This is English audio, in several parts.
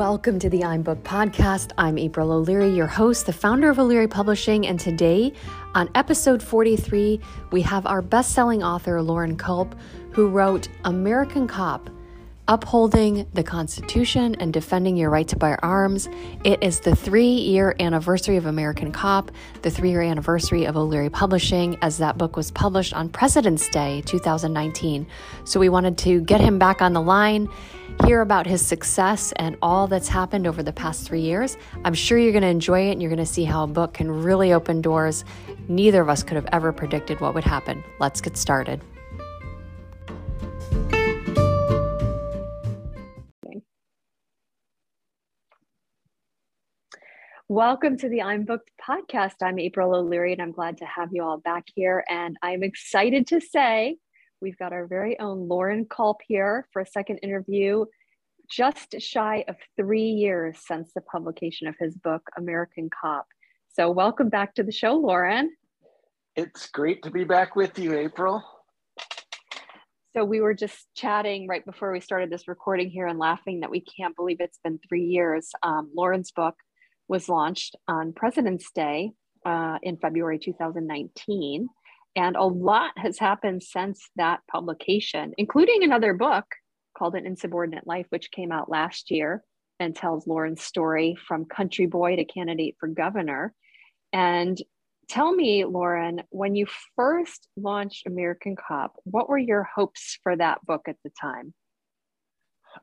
Welcome to the I'm Booked podcast. I'm April O'Leary, your host, the founder of O'Leary Publishing, and today on episode 43, we have our best-selling author Loren Culp, who wrote American Cop: Upholding the Constitution and Defending Your Right to Bear Arms. It is the three-year anniversary of American Cop, the three-year anniversary of O'Leary Publishing, as that book was published on President's Day 2019. So we wanted to get him back on the line hear about his success and all that's happened over the past three years. I'm sure you're going to enjoy it and you're going to see how a book can really open doors. Neither of us could have ever predicted what would happen. Let's get started. Welcome to the I'm Booked podcast. I'm April O'Leary, and I'm glad to have you all back here. And I'm excited to say We've got our very own Loren Culp here for a second interview, just shy of three years since the publication of his book, American Cop. So, welcome back to the show, Loren. It's great to be back with you, April. So, we were just chatting right before we started this recording here and laughing that we can't believe it's been three years. Um, Loren's book was launched on President's Day uh, in February 2019. And a lot has happened since that publication, including another book called An Insubordinate Life, which came out last year and tells Loren's story from country boy to candidate for governor. And tell me, Loren, when you first launched American Cop, what were your hopes for that book at the time?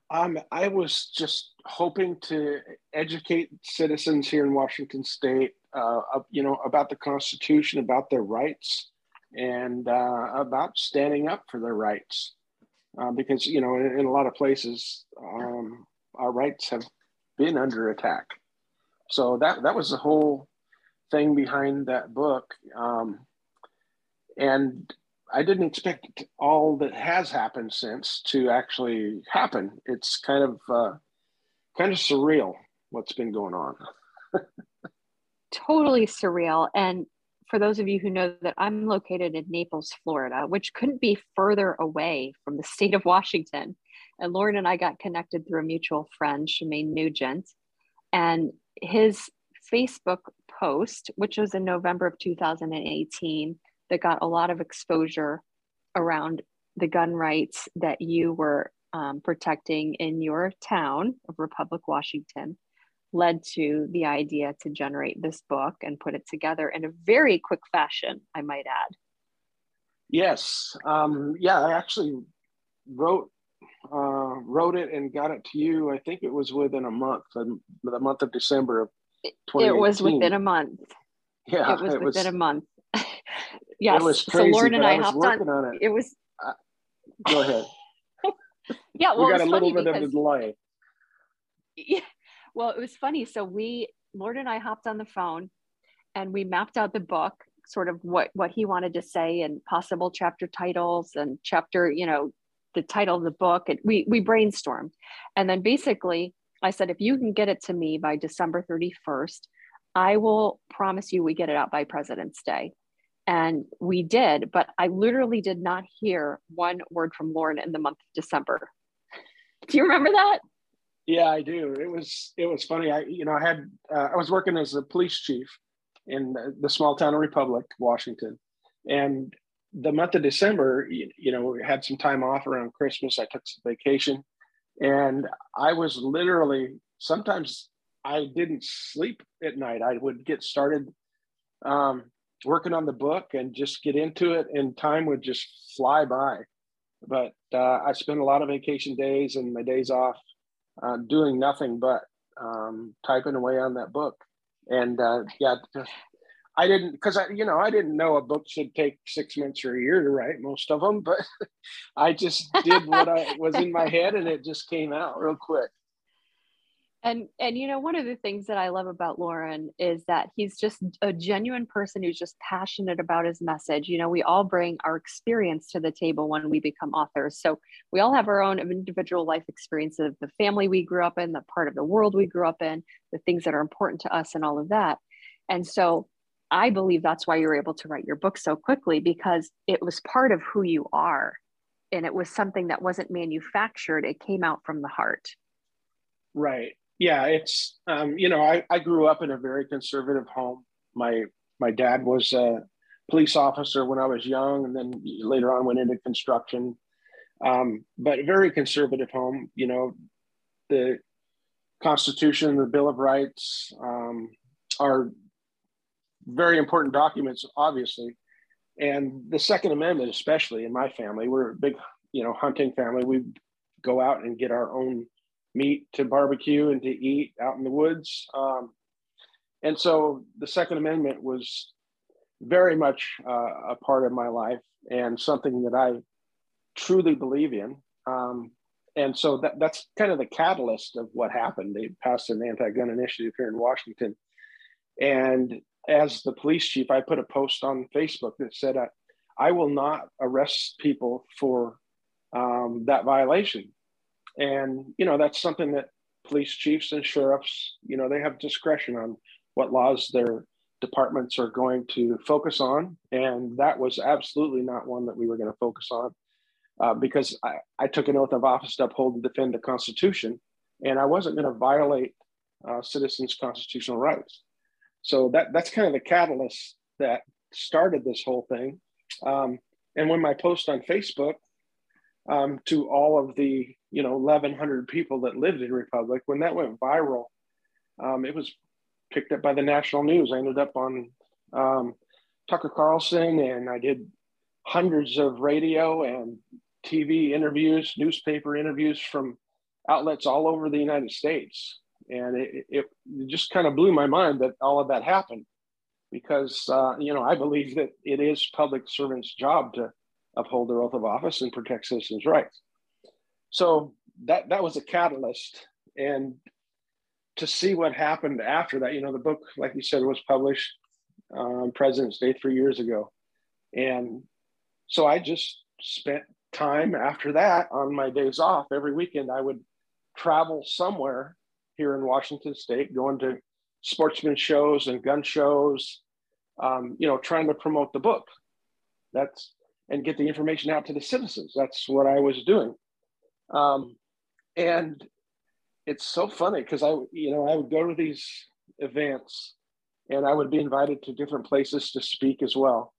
Um, I was just hoping to educate citizens here in Washington State, uh, you know, about the Constitution, about their rights, and uh, about standing up for their rights. Uh, because, you know, in, in, a lot of places, um, our rights have been under attack. So that, that was the whole thing behind that book. Um, and I didn't expect all that has happened since to actually happen. It's kind of uh, kind of surreal what's been going on. totally surreal. And for those of you who know that I'm located in Naples, Florida, which couldn't be further away from the state of Washington. And Loren and I got connected through a mutual friend, Shemane Nugent, and his Facebook post, which was in November of 2018, that got a lot of exposure around the gun rights that you were um, protecting in your town of Republic, Washington led to the idea to generate this book and put it together in a very quick fashion, I might add. Yes. Um, yeah, I actually wrote uh, wrote it and got it to you. I think it was within a month, the month of December of It was within a month. Yeah, it was it within was, a month. yes. It was crazy, so Loren and I, I hopped on, on, it. It was. Uh, go ahead. yeah, well, we got a little bit because, of a delay. Yeah, well, it was funny. So we, Loren and I hopped on the phone and we mapped out the book, sort of what, what he wanted to say and possible chapter titles and chapter, you know, the title of the book. And we, we brainstormed. And then basically I said, if you can get it to me by December 31st, I will promise you we get it out by President's Day. And we did, but I literally did not hear one word from Loren in the month of December. Do you remember that? Yeah, I do. It was it was funny. I you know I had uh, I was working as a police chief in the, small town of Republic, Washington, and the month of December, you, you know, we had some time off around Christmas. I took some vacation, and I was literally sometimes I didn't sleep at night. I would get started um, working on the book and just get into it, and time would just fly by. But uh, I spent a lot of vacation days and my days off uh, doing nothing but um, typing away on that book. And uh, yeah, I didn't because I you know I didn't know a book should take six months or a year to write most of them, but I just did what I was in my head and it just came out real quick and and you know one of the things that i love about Loren is that he's just a genuine person who's just passionate about his message. You know we all bring our experience to the table when we become authors. So we all have our own individual life experience of the family we grew up in the part of the world we grew up in the things that are important to us and all of that. And so i believe that's why you're able to write your book so quickly because it was part of who you are and it was something that wasn't manufactured. It came out from the heart. Right Yeah, it's um, you know I, I grew up in a very conservative home. My my dad was a police officer when I was young, and then later on went into construction. Um, but very conservative home. You know, the Constitution, the Bill of Rights um, are very important documents, obviously, and the Second Amendment, especially in my family, we're a big you know hunting family. We go out and get our own meat to barbecue and to eat out in the woods. Um, and so the Second Amendment was very much uh, a part of my life and something that I truly believe in. Um, and so that, that's kind of the catalyst of what happened. They passed an anti-gun initiative here in Washington, and as the police chief, I put a post on Facebook that said, "I, I will not arrest people for um, that violation." And you know that's something that police chiefs and sheriffs, you know, they have discretion on what laws their departments are going to focus on. And that was absolutely not one that we were going to focus on uh, because I, I, took an oath of office to uphold and defend the Constitution, and I wasn't going to violate uh, citizens' constitutional rights. So that that's kind of the catalyst that started this whole thing. Um, and when my post on Facebook um, to all of the you know 1,100 people that lived in Republic, when that went viral, um, it was picked up by the national news. I ended up on um, Tucker Carlson, and I did hundreds of radio and TV interviews, newspaper interviews from outlets all over the United States. And it, it, just kind of blew my mind that all of that happened because, uh, you know, I believe that it is public servants' job to uphold their oath of office and protect citizens' rights. So that, that was a catalyst. And to see what happened after that, you know, the book, like you said, was published on President's Day three years ago. And so I just spent time after that on my days off every weekend. I would travel somewhere here in Washington State, going to sportsman shows and gun shows, um, you know, trying to promote the book. That's and get the information out to the citizens. That's what I was doing. Um, and it's so funny because I, you know, I would go to these events and I would be invited to different places to speak as well.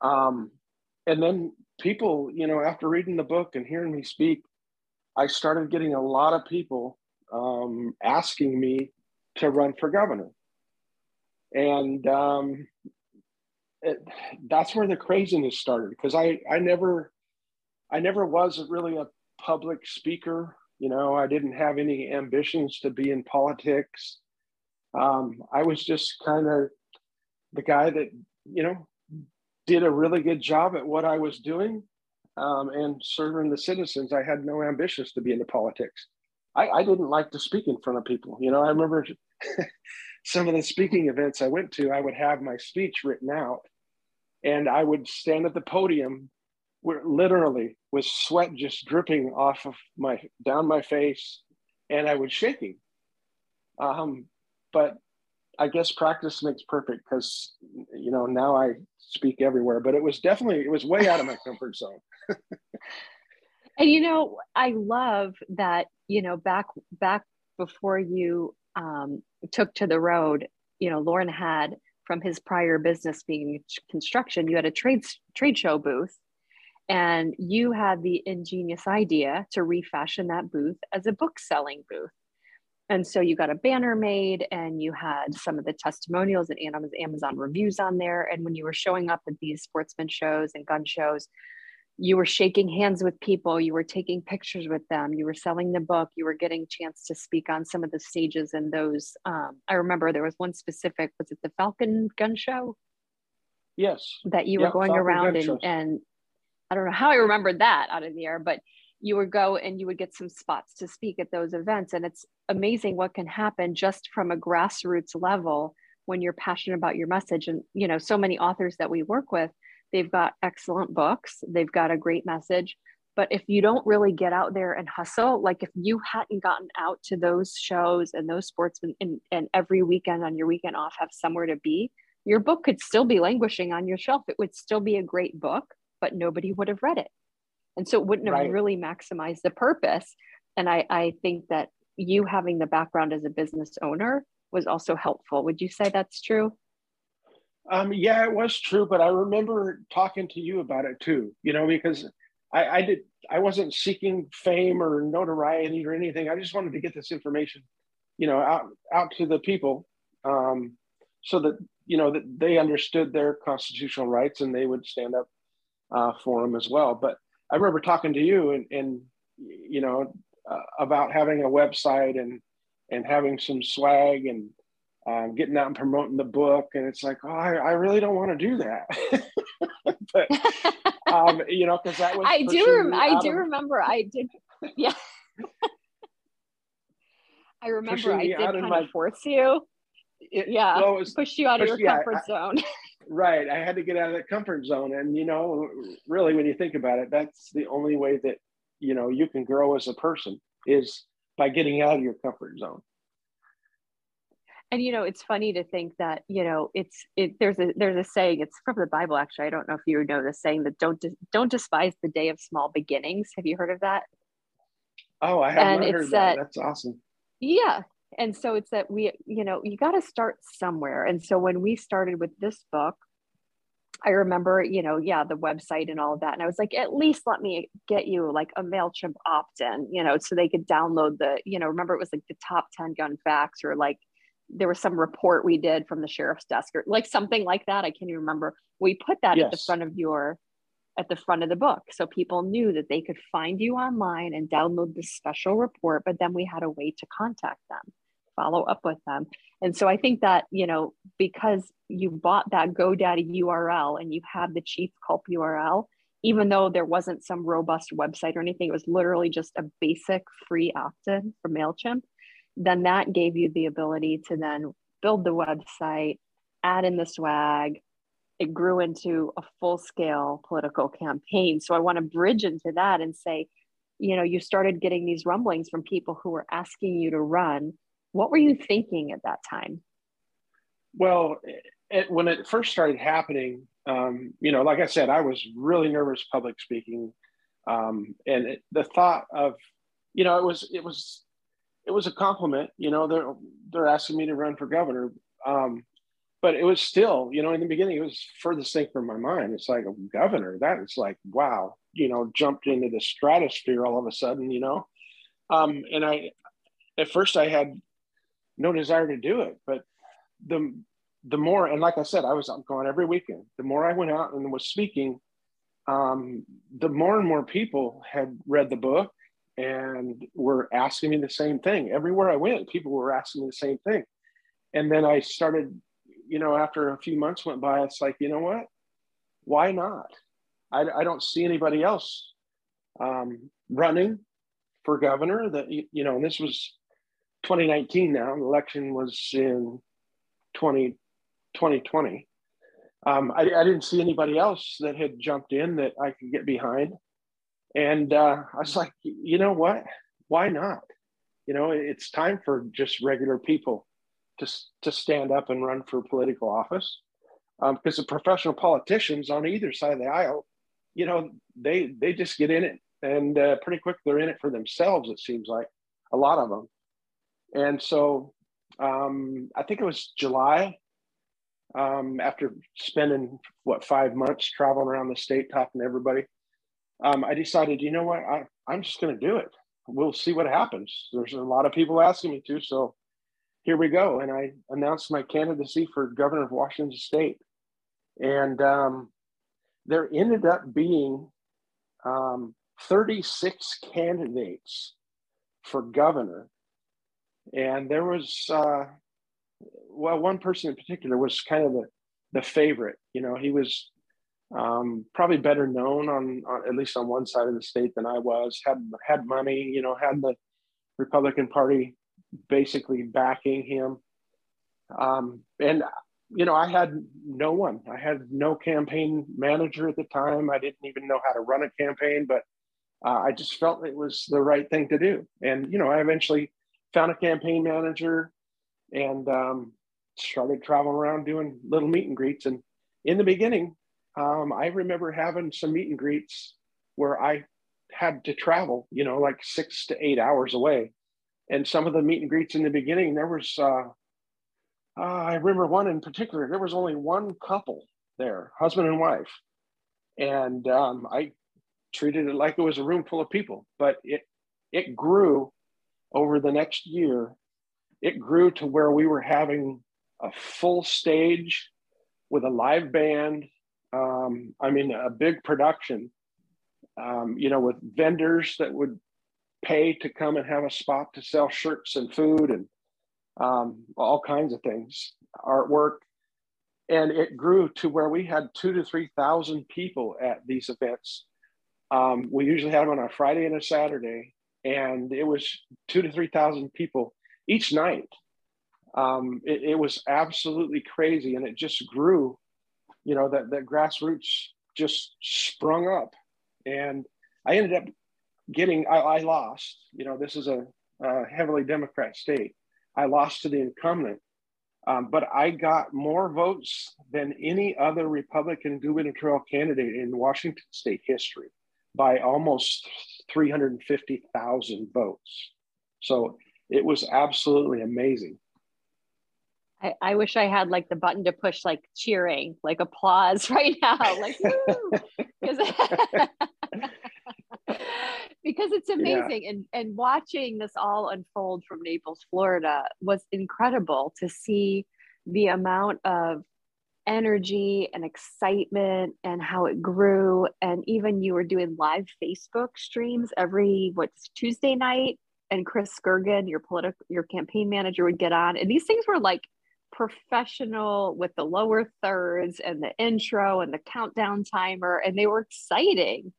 Um, and then people, you know, after reading the book and hearing me speak, I started getting a lot of people um, asking me to run for governor. And um, it, that's where the craziness started because I, I never, I never was really a public speaker you know, I didn't have any ambitions to be in politics. Um, I was just kind of the guy that, you know, did a really good job at what I was doing um, and serving the citizens. I had no ambitions to be into politics. I, I didn't like to speak in front of people. You know, I remember some of the speaking events I went to, I would have my speech written out and I would stand at the podium where literally with sweat just dripping off of my down my face and I was shaking. Um, but I guess practice makes perfect because you know now I speak everywhere. But it was definitely it was way out of my comfort zone. and you know I love that you know back back before you um, took to the road, you know Loren had from his prior business being construction, you had a trade trade show booth and you had the ingenious idea to refashion that booth as a book selling booth. And so you got a banner made and you had some of the testimonials and Amazon reviews on there. And when you were showing up at these sportsman shows and gun shows, you were shaking hands with people, you were taking pictures with them, you were selling the book, you were getting a chance to speak on some of the stages and those. Um, I remember there was one specific, was it the Falcon Gun Show? Yes. That you were going Falcon around and, and I don't know how I remembered that out of the air, but you would go and you would get some spots to speak at those events. And it's amazing what can happen just from a grassroots level when you're passionate about your message. And, you know, so many authors that we work with, they've got excellent books, they've got a great message. But if you don't really get out there and hustle, like if you hadn't gotten out to those shows and those sportsmen and, and every weekend on your weekend off have somewhere to be, your book could still be languishing on your shelf. It would still be a great book but nobody would have read it. And so it wouldn't have right. really maximized the purpose. And I, I think that you having the background as a business owner was also helpful. Would you say that's true? Um, yeah, it was true, but I remember talking to you about it too. You know, because I, I did I wasn't seeking fame or notoriety or anything. I just wanted to get this information, you know, out out to the people, um, so that you know that they understood their constitutional rights and they would stand up uh, for them as well. But I remember talking to you and, and you know uh, about having a website and and having some swag and um, getting out and promoting the book. And it's like, oh, I, I really don't want to do that. but, um, you know, because that was. I do. Rem- I do of- remember. I did. Yeah. I remember I did kind my, of force you. It, yeah. Well, was, pushed you out pushed, of your comfort yeah, zone. I, right. I had to get out of that comfort zone. And, you know, really, when you think about it, that's the only way that, you know, you can grow as a person is by getting out of your comfort zone and you know it's funny to think that you know it's it there's a there's a saying it's from the bible actually. I don't know if you know the saying that don't don't despise the day of small beginnings. Have you heard of that? Oh i have not heard that. that that's awesome. Yeah. And so it's that we you know you got to start somewhere. And so when we started with this book I remember, you know, yeah, the website and all of that. And I was like, at least let me get you like a MailChimp opt in, you know, so they could download the, you know, remember it was like the top 10 gun facts or like there was some report we did from the sheriff's desk or like something like that. I can't even remember. We put that yes. at the front of your at the front of the book so people knew that they could find you online and download this special report but then we had a way to contact them follow up with them and so i think that you know because you bought that godaddy url and you had the chief culp url even though there wasn't some robust website or anything it was literally just a basic free opt-in for mailchimp then that gave you the ability to then build the website, add in the swag. It grew into a full scale political campaign. So I want to bridge into that and say, you know, you started getting these rumblings from people who were asking you to run. What were you thinking at that time? Well, it, when it first started happening, um, you know, like I said, I was really nervous public speaking, um, and it, the thought of, you know, it was it was it was a compliment. You know, they're they're asking me to run for governor, um, but it was still, you know, in the beginning, it was furthest thing from my mind. It's like a governor. That is like wow, you know, jumped into the stratosphere all of a sudden, you know. Um, and I, at first, I had no desire to do it, but the the more, and like I said, I was going every weekend. The more I went out and was speaking, um, the more and more people had read the book and were asking me the same thing. Everywhere I went, people were asking me the same thing. And then I started, you know, after a few months went by, it's like, you know what? Why not? I, I don't see anybody else um, running for governor that, you know, and this was 2019 now. The election was in 20, 2020. Um, I, I didn't see anybody else that had jumped in that I could get behind. And uh, I was like, you know what? Why not? You know, it's time for just regular people to, to stand up and run for political office. Um, because the professional politicians on either side of the aisle, you know, they they just get in it, and uh, pretty quick they're in it for themselves. It seems like a lot of them. And so, um, I think it was July. Um, after spending what five months traveling around the state talking to everybody, um, I decided, you know what, I, I'm just going to do it. We'll see what happens. There's a lot of people asking me to, so here we go. And I announced my candidacy for governor of Washington State, and um, there ended up being um, 36 candidates for governor, and there was, uh, well, one person in particular was kind of the the favorite. You know, he was um, probably better known on, on, at least on one side of the state than I was. Had had money, you know, had the Republican Party basically backing him, um, and you know, I had no one. I had no campaign manager at the time. I didn't even know how to run a campaign, but uh, I just felt it was the right thing to do. And you know, I eventually found a campaign manager and um, started traveling around doing little meet and greets. And in the beginning, um, I remember having some meet and greets where I had to travel, you know, like six to eight hours away and some of the meet and greets in the beginning, there was, uh, uh, I remember one in particular, there was only one couple there, husband and wife. And um, I treated it like it was a room full of people, but it, it grew over the next year. It grew to where we were having a full stage with a live band. Um, I mean, a big production, um, you know, with vendors that would pay to come and have a spot to sell shirts and food and um, all kinds of things, artwork. And it grew to where we had two to 3,000 people at these events. Um, we usually had them on a Friday and a Saturday, and it was two to 3,000 people each night. Um, it, it, was absolutely crazy, and it just grew. You know that that grassroots just sprung up, and I ended up getting. I, I lost. You know, this is a, a, heavily Democrat state. I lost to the incumbent, um, but I got more votes than any other Republican gubernatorial candidate in Washington state history by almost 350,000 votes. So it was absolutely amazing. I, I, wish I had like the button to push like cheering, like applause right now, like because because it's amazing yeah. and and watching this all unfold from Naples, Florida was incredible to see the amount of energy and excitement and how it grew and even you were doing live Facebook streams every what's Tuesday night and Chris Gergen, your political your campaign manager would get on and these things were like professional with the lower thirds and the intro and the countdown timer and they were exciting.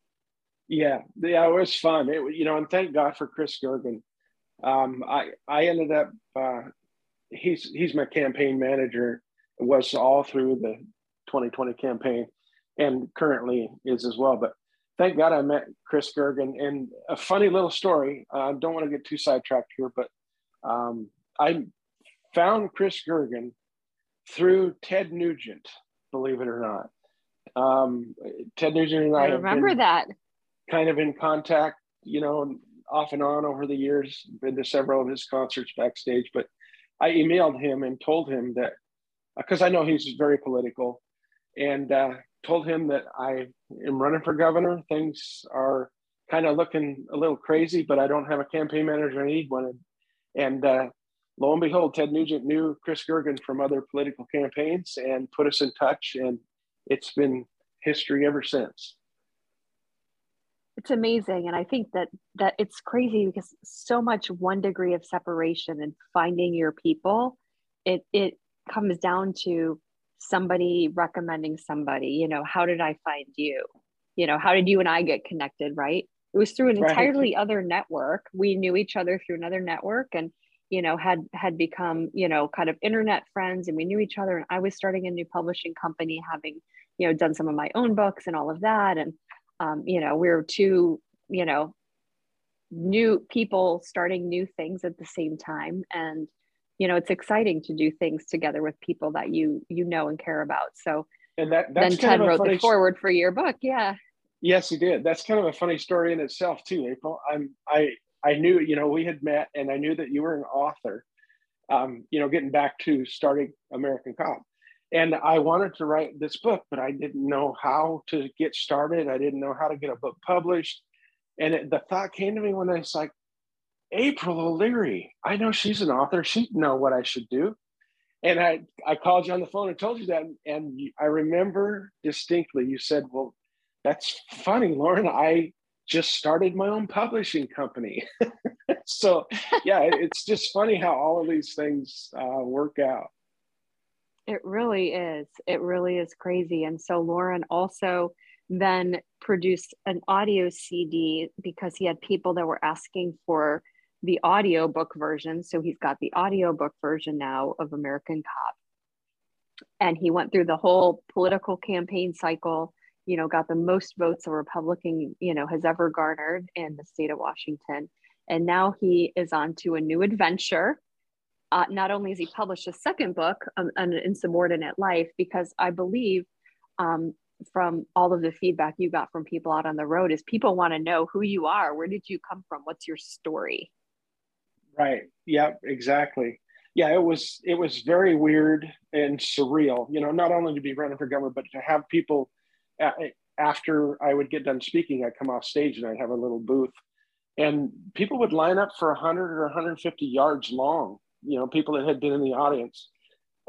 Yeah yeah it was fun. It you know and thank god for chris gergen. Um, i i ended up uh, he's he's my campaign manager It was all through the 2020 campaign and currently is as well. But thank god i met chris gergen. And a funny little story i uh, don't want to get too sidetracked here but um, i found Chris Gergen through Ted Nugent, believe it or not. Um, Ted Nugent and I, I remember that kind of in contact, you know, off and on over the years. Been to several of his concerts backstage, but I emailed him and told him that because I know he's very political, and uh, told him that I am running for governor. Things are kind of looking a little crazy, but I don't have a campaign manager. I need one, and, and uh, lo and behold, Ted Nugent knew Chris Gergen from other political campaigns and put us in touch, and it's been history ever since. It's amazing, and I think that that it's crazy because so much one degree of separation and finding your people, it it comes down to somebody recommending somebody. You know, how did I find you? You know, how did you and I get connected? Right? It was through an right. entirely other network. We knew each other through another network, and you know had had become you know kind of internet friends and we knew each other. And i was starting a new publishing company having you know done some of my own books and all of that. And um, you know we were two you know new people starting new things at the same time. And you know it's exciting to do things together with people that you you know and care about. So and that then ted wrote the forward for your book. Yeah. Yes he did. That's kind of a funny story in itself too april. I'm i I knew, you know, we had met and I knew that you were an author, um, you know, getting back to starting American Cop. And I wanted to write this book, but I didn't know how to get started. I didn't know how to get a book published. And it, the thought came to me when I was like, April O'Leary, I know she's an author. She'd know what I should do. And I, I called you on the phone and told you that. And I remember distinctly, you said, Well, that's funny, Loren. I just started my own publishing company. so yeah, it's just funny how all of these things uh, work out. It really is. It really is crazy. And so Loren also then produced an audio CD because he had people that were asking for the audio book version. So he's got the audio book version now of American Cop. And he went through the whole political campaign cycle you know, got the most votes a Republican, you know, has ever garnered in the state of Washington. And now he is on to a new adventure. Uh, not only has he published a second book, um, an insubordinate life, because I believe um, from all of the feedback you got from people out on the road is people want to know who you are. Where did you come from? What's your story? Right. Yeah, exactly. Yeah, it was it was very weird and surreal. You know, not only to be running for governor, but to have people after I would get done speaking, I'd come off stage and I'd have a little booth, and people would line up for 100 or 150 yards long. You know, people that had been in the audience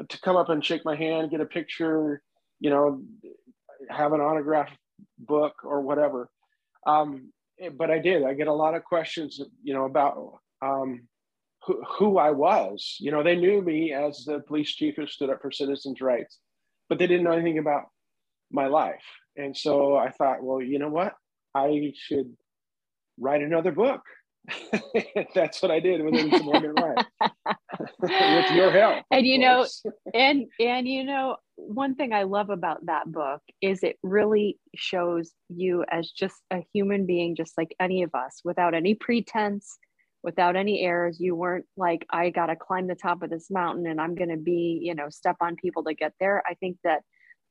to come up and shake my hand, get a picture, you know, have an autograph book or whatever. Um, but I did. I get a lot of questions, you know, about um, who, who I was. You know, they knew me as the police chief who stood up for citizens' rights, but they didn't know anything about my life. And so I thought, well, you know what? I should write another book. That's what I did within some Wonder Life with your help. And you course. know, and and you know, one thing I love about that book is it really shows you as just a human being, just like any of us, without any pretense, without any airs. You weren't like, I got to climb the top of this mountain and I'm going to be, you know, step on people to get there. I think that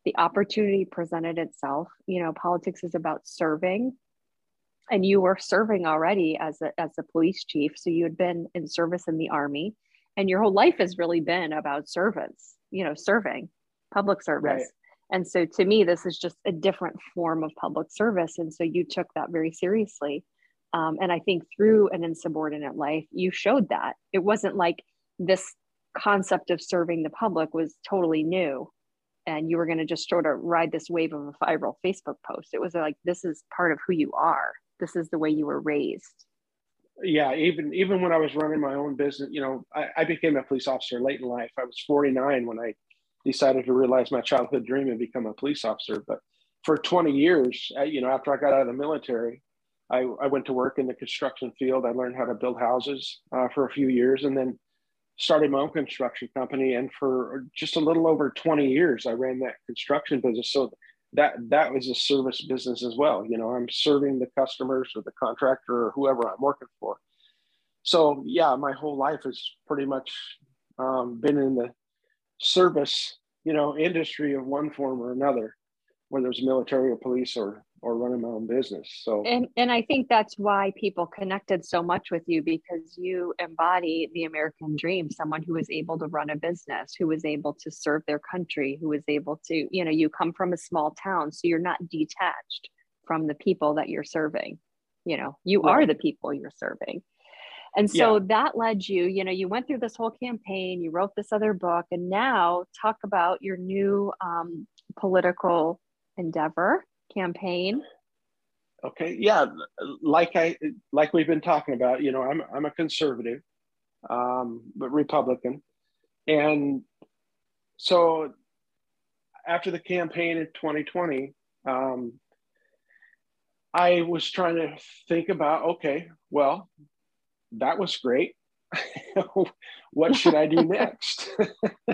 the opportunity presented itself. You know, politics is about serving. And you were serving already as a, as a police chief. So you had been in service in the army. And your whole life has really been about servants, you know, serving public service. Right. And so to me, this is just a different form of public service. And so you took that very seriously. Um, and I think through an insubordinate life, you showed that. It wasn't like this concept of serving the public was totally new and you were going to just sort of ride this wave of a viral Facebook post. It was like, this is part of who you are. This is the way you were raised. Yeah, even even when I was running my own business, you know, I, I became a police officer late in life. I was 49 when I decided to realize my childhood dream and become a police officer. But for 20 years, you know, after I got out of the military, I, I went to work in the construction field. I learned how to build houses uh, for a few years and then started my own construction company. And for just a little over 20 years, I ran that construction business. So that that was a service business as well. You know, I'm serving the customers or the contractor or whoever I'm working for. So yeah, my whole life has pretty much um, been in the service, you know, industry of one form or another, whether it's military or police or or running my own business. So and and I think that's why people connected so much with you because you embody the American dream, someone who was able to run a business, who was able to serve their country, who was able to, you know, you come from a small town, so you're not detached from the people that you're serving. You know, you right. are the people you're serving. And so yeah. that led you, you know, you went through this whole campaign, you wrote this other book, and now talk about your new um, political endeavor campaign. Okay, yeah, like I like we've been talking about, you know, I'm I'm a conservative, um, but Republican, and so after the campaign in 2020, um, I was trying to think about, okay, well, that was great. what should I do next?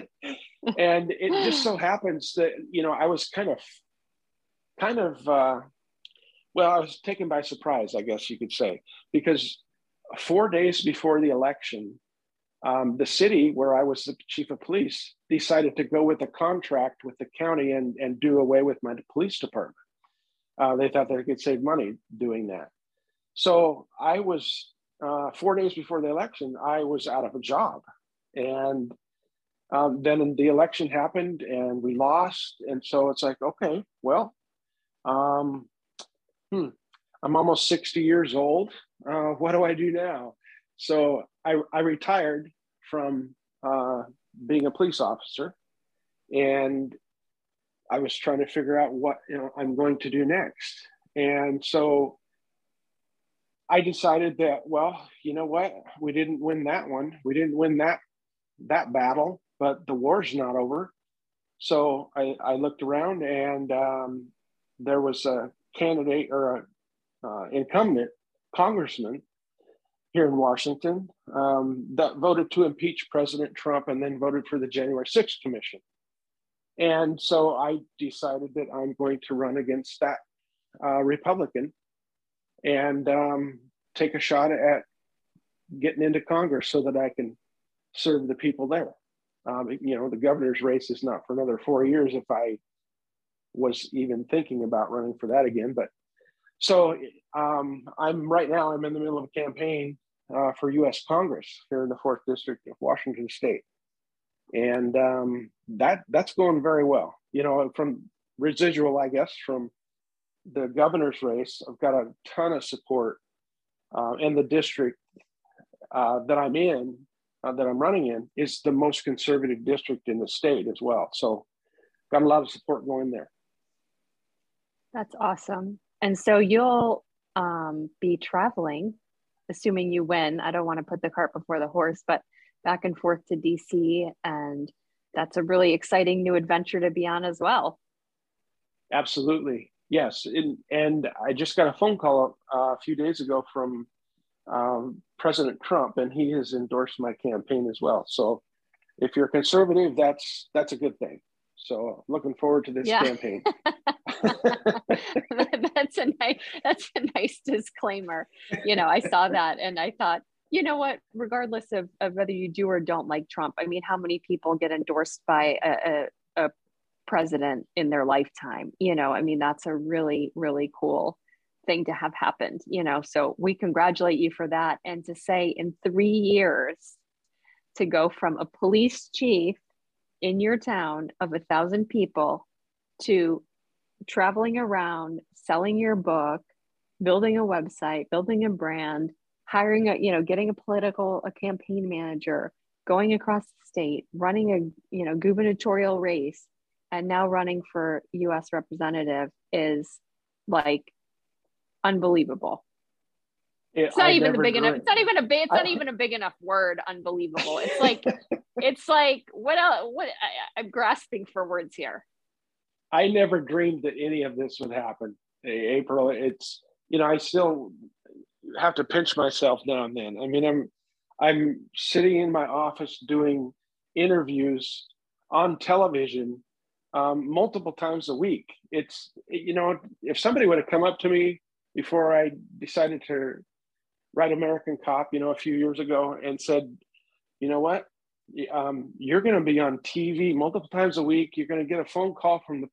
and it just so happens that, you know, I was kind of, kind of, uh, well, I was taken by surprise, I guess you could say, because four days before the election, um, the city where I was the chief of police decided to go with a contract with the county and, and do away with my police department. Uh, they thought they could save money doing that. So I was uh, four days before the election, I was out of a job. And um, then the election happened and we lost. And so it's like, okay, well, um, hmm, I'm almost 60 years old. Uh, what do I do now? So I, I retired from uh, being a police officer and I was trying to figure out what you know I'm going to do next. And so I decided that, well, you know what? We didn't win that one. We didn't win that that battle, but the war's not over. So I, I looked around and um, there was a candidate or a uh, incumbent congressman here in Washington um, that voted to impeach President Trump and then voted for the January 6th commission. And so I decided that I'm going to run against that uh, Republican and um, take a shot at getting into Congress so that I can serve the people there. Um, you know, the governor's race is not for another four years if I was even thinking about running for that again. But so um, I'm right now, I'm in the middle of a campaign uh, for U.S. Congress here in the fourth district of Washington State, and um, that that's going very well. You know, from residual, I guess, from the governor's race, I've got a ton of support uh, in the district uh, that I'm in, uh, that I'm running in, is the most conservative district in the state as well. So, got a lot of support going there. That's awesome. And so you'll um, be traveling, assuming you win. I don't want to put the cart before the horse, but back and forth to DC. And that's a really exciting new adventure to be on as well. Absolutely. Yes. And, and I just got a phone call uh, a few days ago from um, President Trump, and he has endorsed my campaign as well. So if you're conservative, that's that's a good thing. So looking forward to this yeah. campaign. that's a nice that's a nice disclaimer. You know, I saw that and I thought, you know what, regardless of, of whether you do or don't like Trump, I mean, how many people get endorsed by a, a, a president in their lifetime? You know, I mean, that's a really, really cool thing to have happened, you know. So we congratulate you for that. And to say in three years to go from a police chief in your town of a thousand people to traveling around, selling your book, building a website, building a brand, hiring a, you know, getting a political, a campaign manager, going across the state, running a, you know, gubernatorial race, and now running for US representative is like unbelievable. It, it's not I even a big enough. It's not even a big. It's not even a big enough word. Unbelievable. It's like, it's like what else? What I, I'm grasping for words here. I never dreamed that any of this would happen. April, it's you know I still have to pinch myself now and then. I mean, I'm I'm sitting in my office doing interviews on television um, multiple times a week. It's you know if somebody would have come up to me before I decided to write American Cop, you know, a few years ago, and said, you know what, um, you're going to be on TV multiple times a week. You're going to get a phone call from the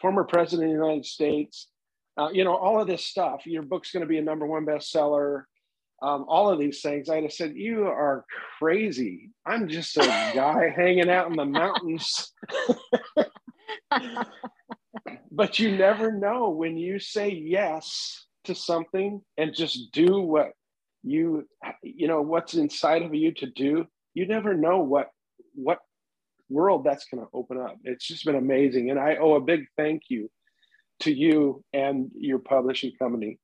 former president of the United States. Uh, you know, all of this stuff. Your book's going to be a number one bestseller. Um, all of these things. I'd have said, You are crazy. I'm just a guy hanging out in the mountains. but you never know when you say yes to something and just do what you you know what's inside of you to do you never know what what world that's going to open up. It's just been amazing. And i owe a big thank you to you and your publishing company.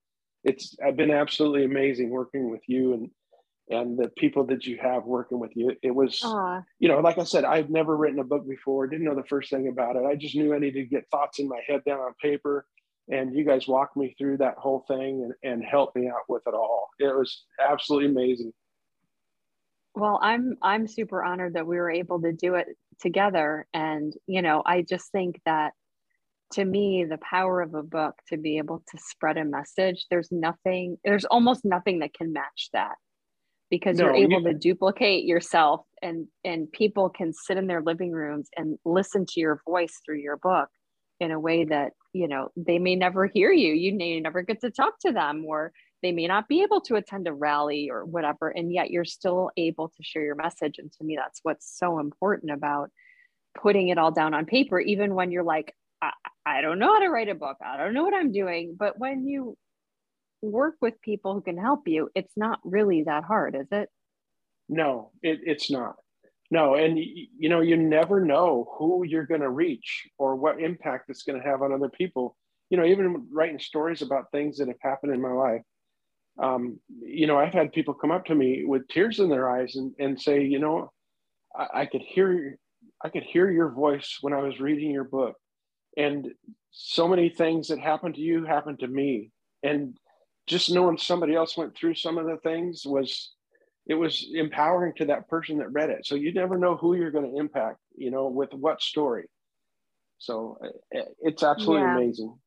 It's i've been absolutely amazing working with you and and the people that you have working with you. It was Aww. you know like i said i've never written a book before didn't know the first thing about it. I just knew i needed to get thoughts in my head down on paper and you guys walked me through that whole thing and, and helped me out with it all. It was absolutely amazing. Well, I'm I'm super honored that we were able to do it together. And you know, I just think that to me, the power of a book to be able to spread a message, there's nothing, there's almost nothing that can match that because no, you're able you, to duplicate yourself and and people can sit in their living rooms and listen to your voice through your book in a way that you know they may never hear you. You may never get to talk to them or they may not be able to attend a rally or whatever and yet you're still able to share your message. And to me that's what's so important about putting it all down on paper even when you're like I, I don't know how to write a book. I don't know what i'm doing. But when you work with people who can help you it's not really that hard is it? No it, it's not no and you know you never know who you're going to reach or what impact it's going to have on other people. You know even writing stories about things that have happened in my life um, you know i've had people come up to me with tears in their eyes and, and say you know I, I could hear i could hear your voice when i was reading your book and so many things that happened to you happened to me. And just knowing somebody else went through some of the things was it was empowering to that person that read it. So you never know who you're going to impact, you know, with what story. So eh, it's absolutely yeah. amazing.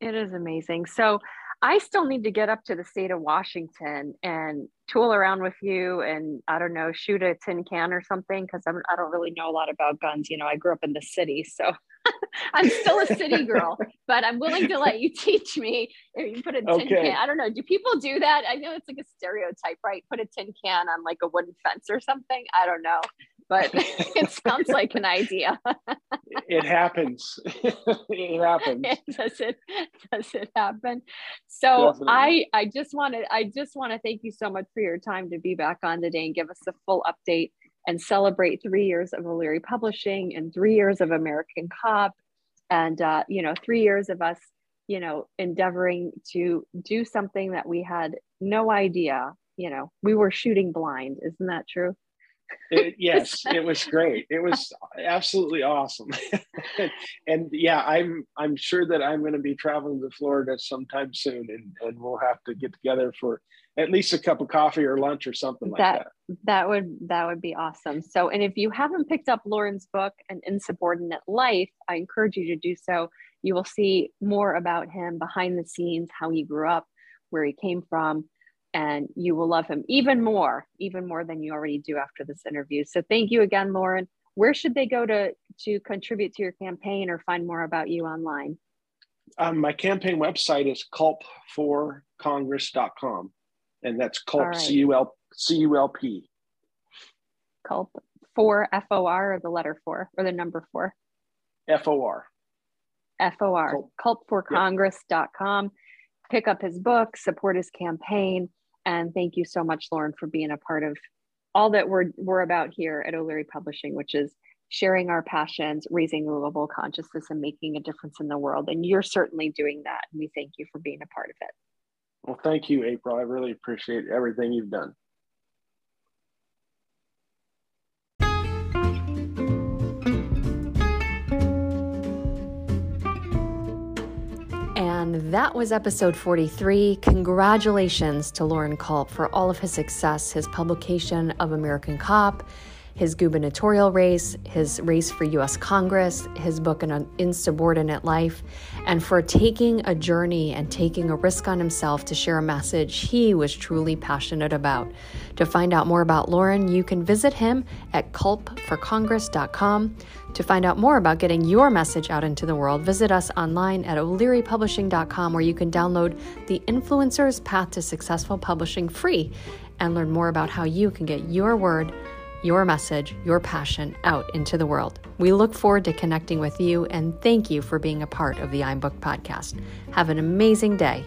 It is amazing. So I still need to get up to the state of Washington and tool around with you and I don't know, shoot a tin can or something because I don't really know a lot about guns. You know, I grew up in the city. So I'm still a city girl, but I'm willing to let you teach me. If you put a tin okay. can, I don't know. Do people do that? I know it's like a stereotype, right? Put a tin can on like a wooden fence or something. I don't know, but it sounds like an idea. it happens. it happens. does it? Does it happen? So Definitely. I I just wanted I just want to thank you so much for your time to be back on today and give us a full update and celebrate three years of O'Leary Publishing and three years of American Cop, and uh, you know three years of us, you know, endeavoring to do something that we had no idea. You know, we were shooting blind. Isn't that true? It, yes, it was great. It was absolutely awesome. and yeah, I'm I'm sure that I'm going to be traveling to Florida sometime soon, and, and we'll have to get together for at least a cup of coffee or lunch or something like that. That that would that would be awesome. So, and if you haven't picked up Loren's book, An Insubordinate Life, I encourage you to do so. You will see more about him behind the scenes, how he grew up, where he came from and you will love him even more, even more than you already do after this interview. So thank you again, Loren. Where should they go to to contribute to your campaign or find more about you online? Um, my campaign website is culp4congress.com, and that's culp right. C U L C U L P. Culp four F O R or the letter four or the number four. F O R. F O R. Culp4congress.com. Pick up his book, support his campaign. And thank you so much, Loren, for being a part of all that we're, we're about here at O'Leary Publishing, which is sharing our passions, raising movable consciousness, and making a difference in the world. And you're certainly doing that. And we thank you for being a part of it. Well, thank you, April. I really appreciate everything you've done. And that was episode 43. Congratulations to Loren Culp for all of his success, his publication of American Cop, his gubernatorial race, his race for US Congress, his book An Insubordinate Life, and for taking a journey and taking a risk on himself to share a message he was truly passionate about. To find out more about Loren, you can visit him at culpforcongress.com. To find out more about getting your message out into the world, visit us online at o'learypublishing.com where you can download the Influencer's Path to Successful Publishing free and learn more about how you can get your word your message, your passion out into the world. We look forward to connecting with you and thank you for being a part of the I'm Booked podcast. Have an amazing day.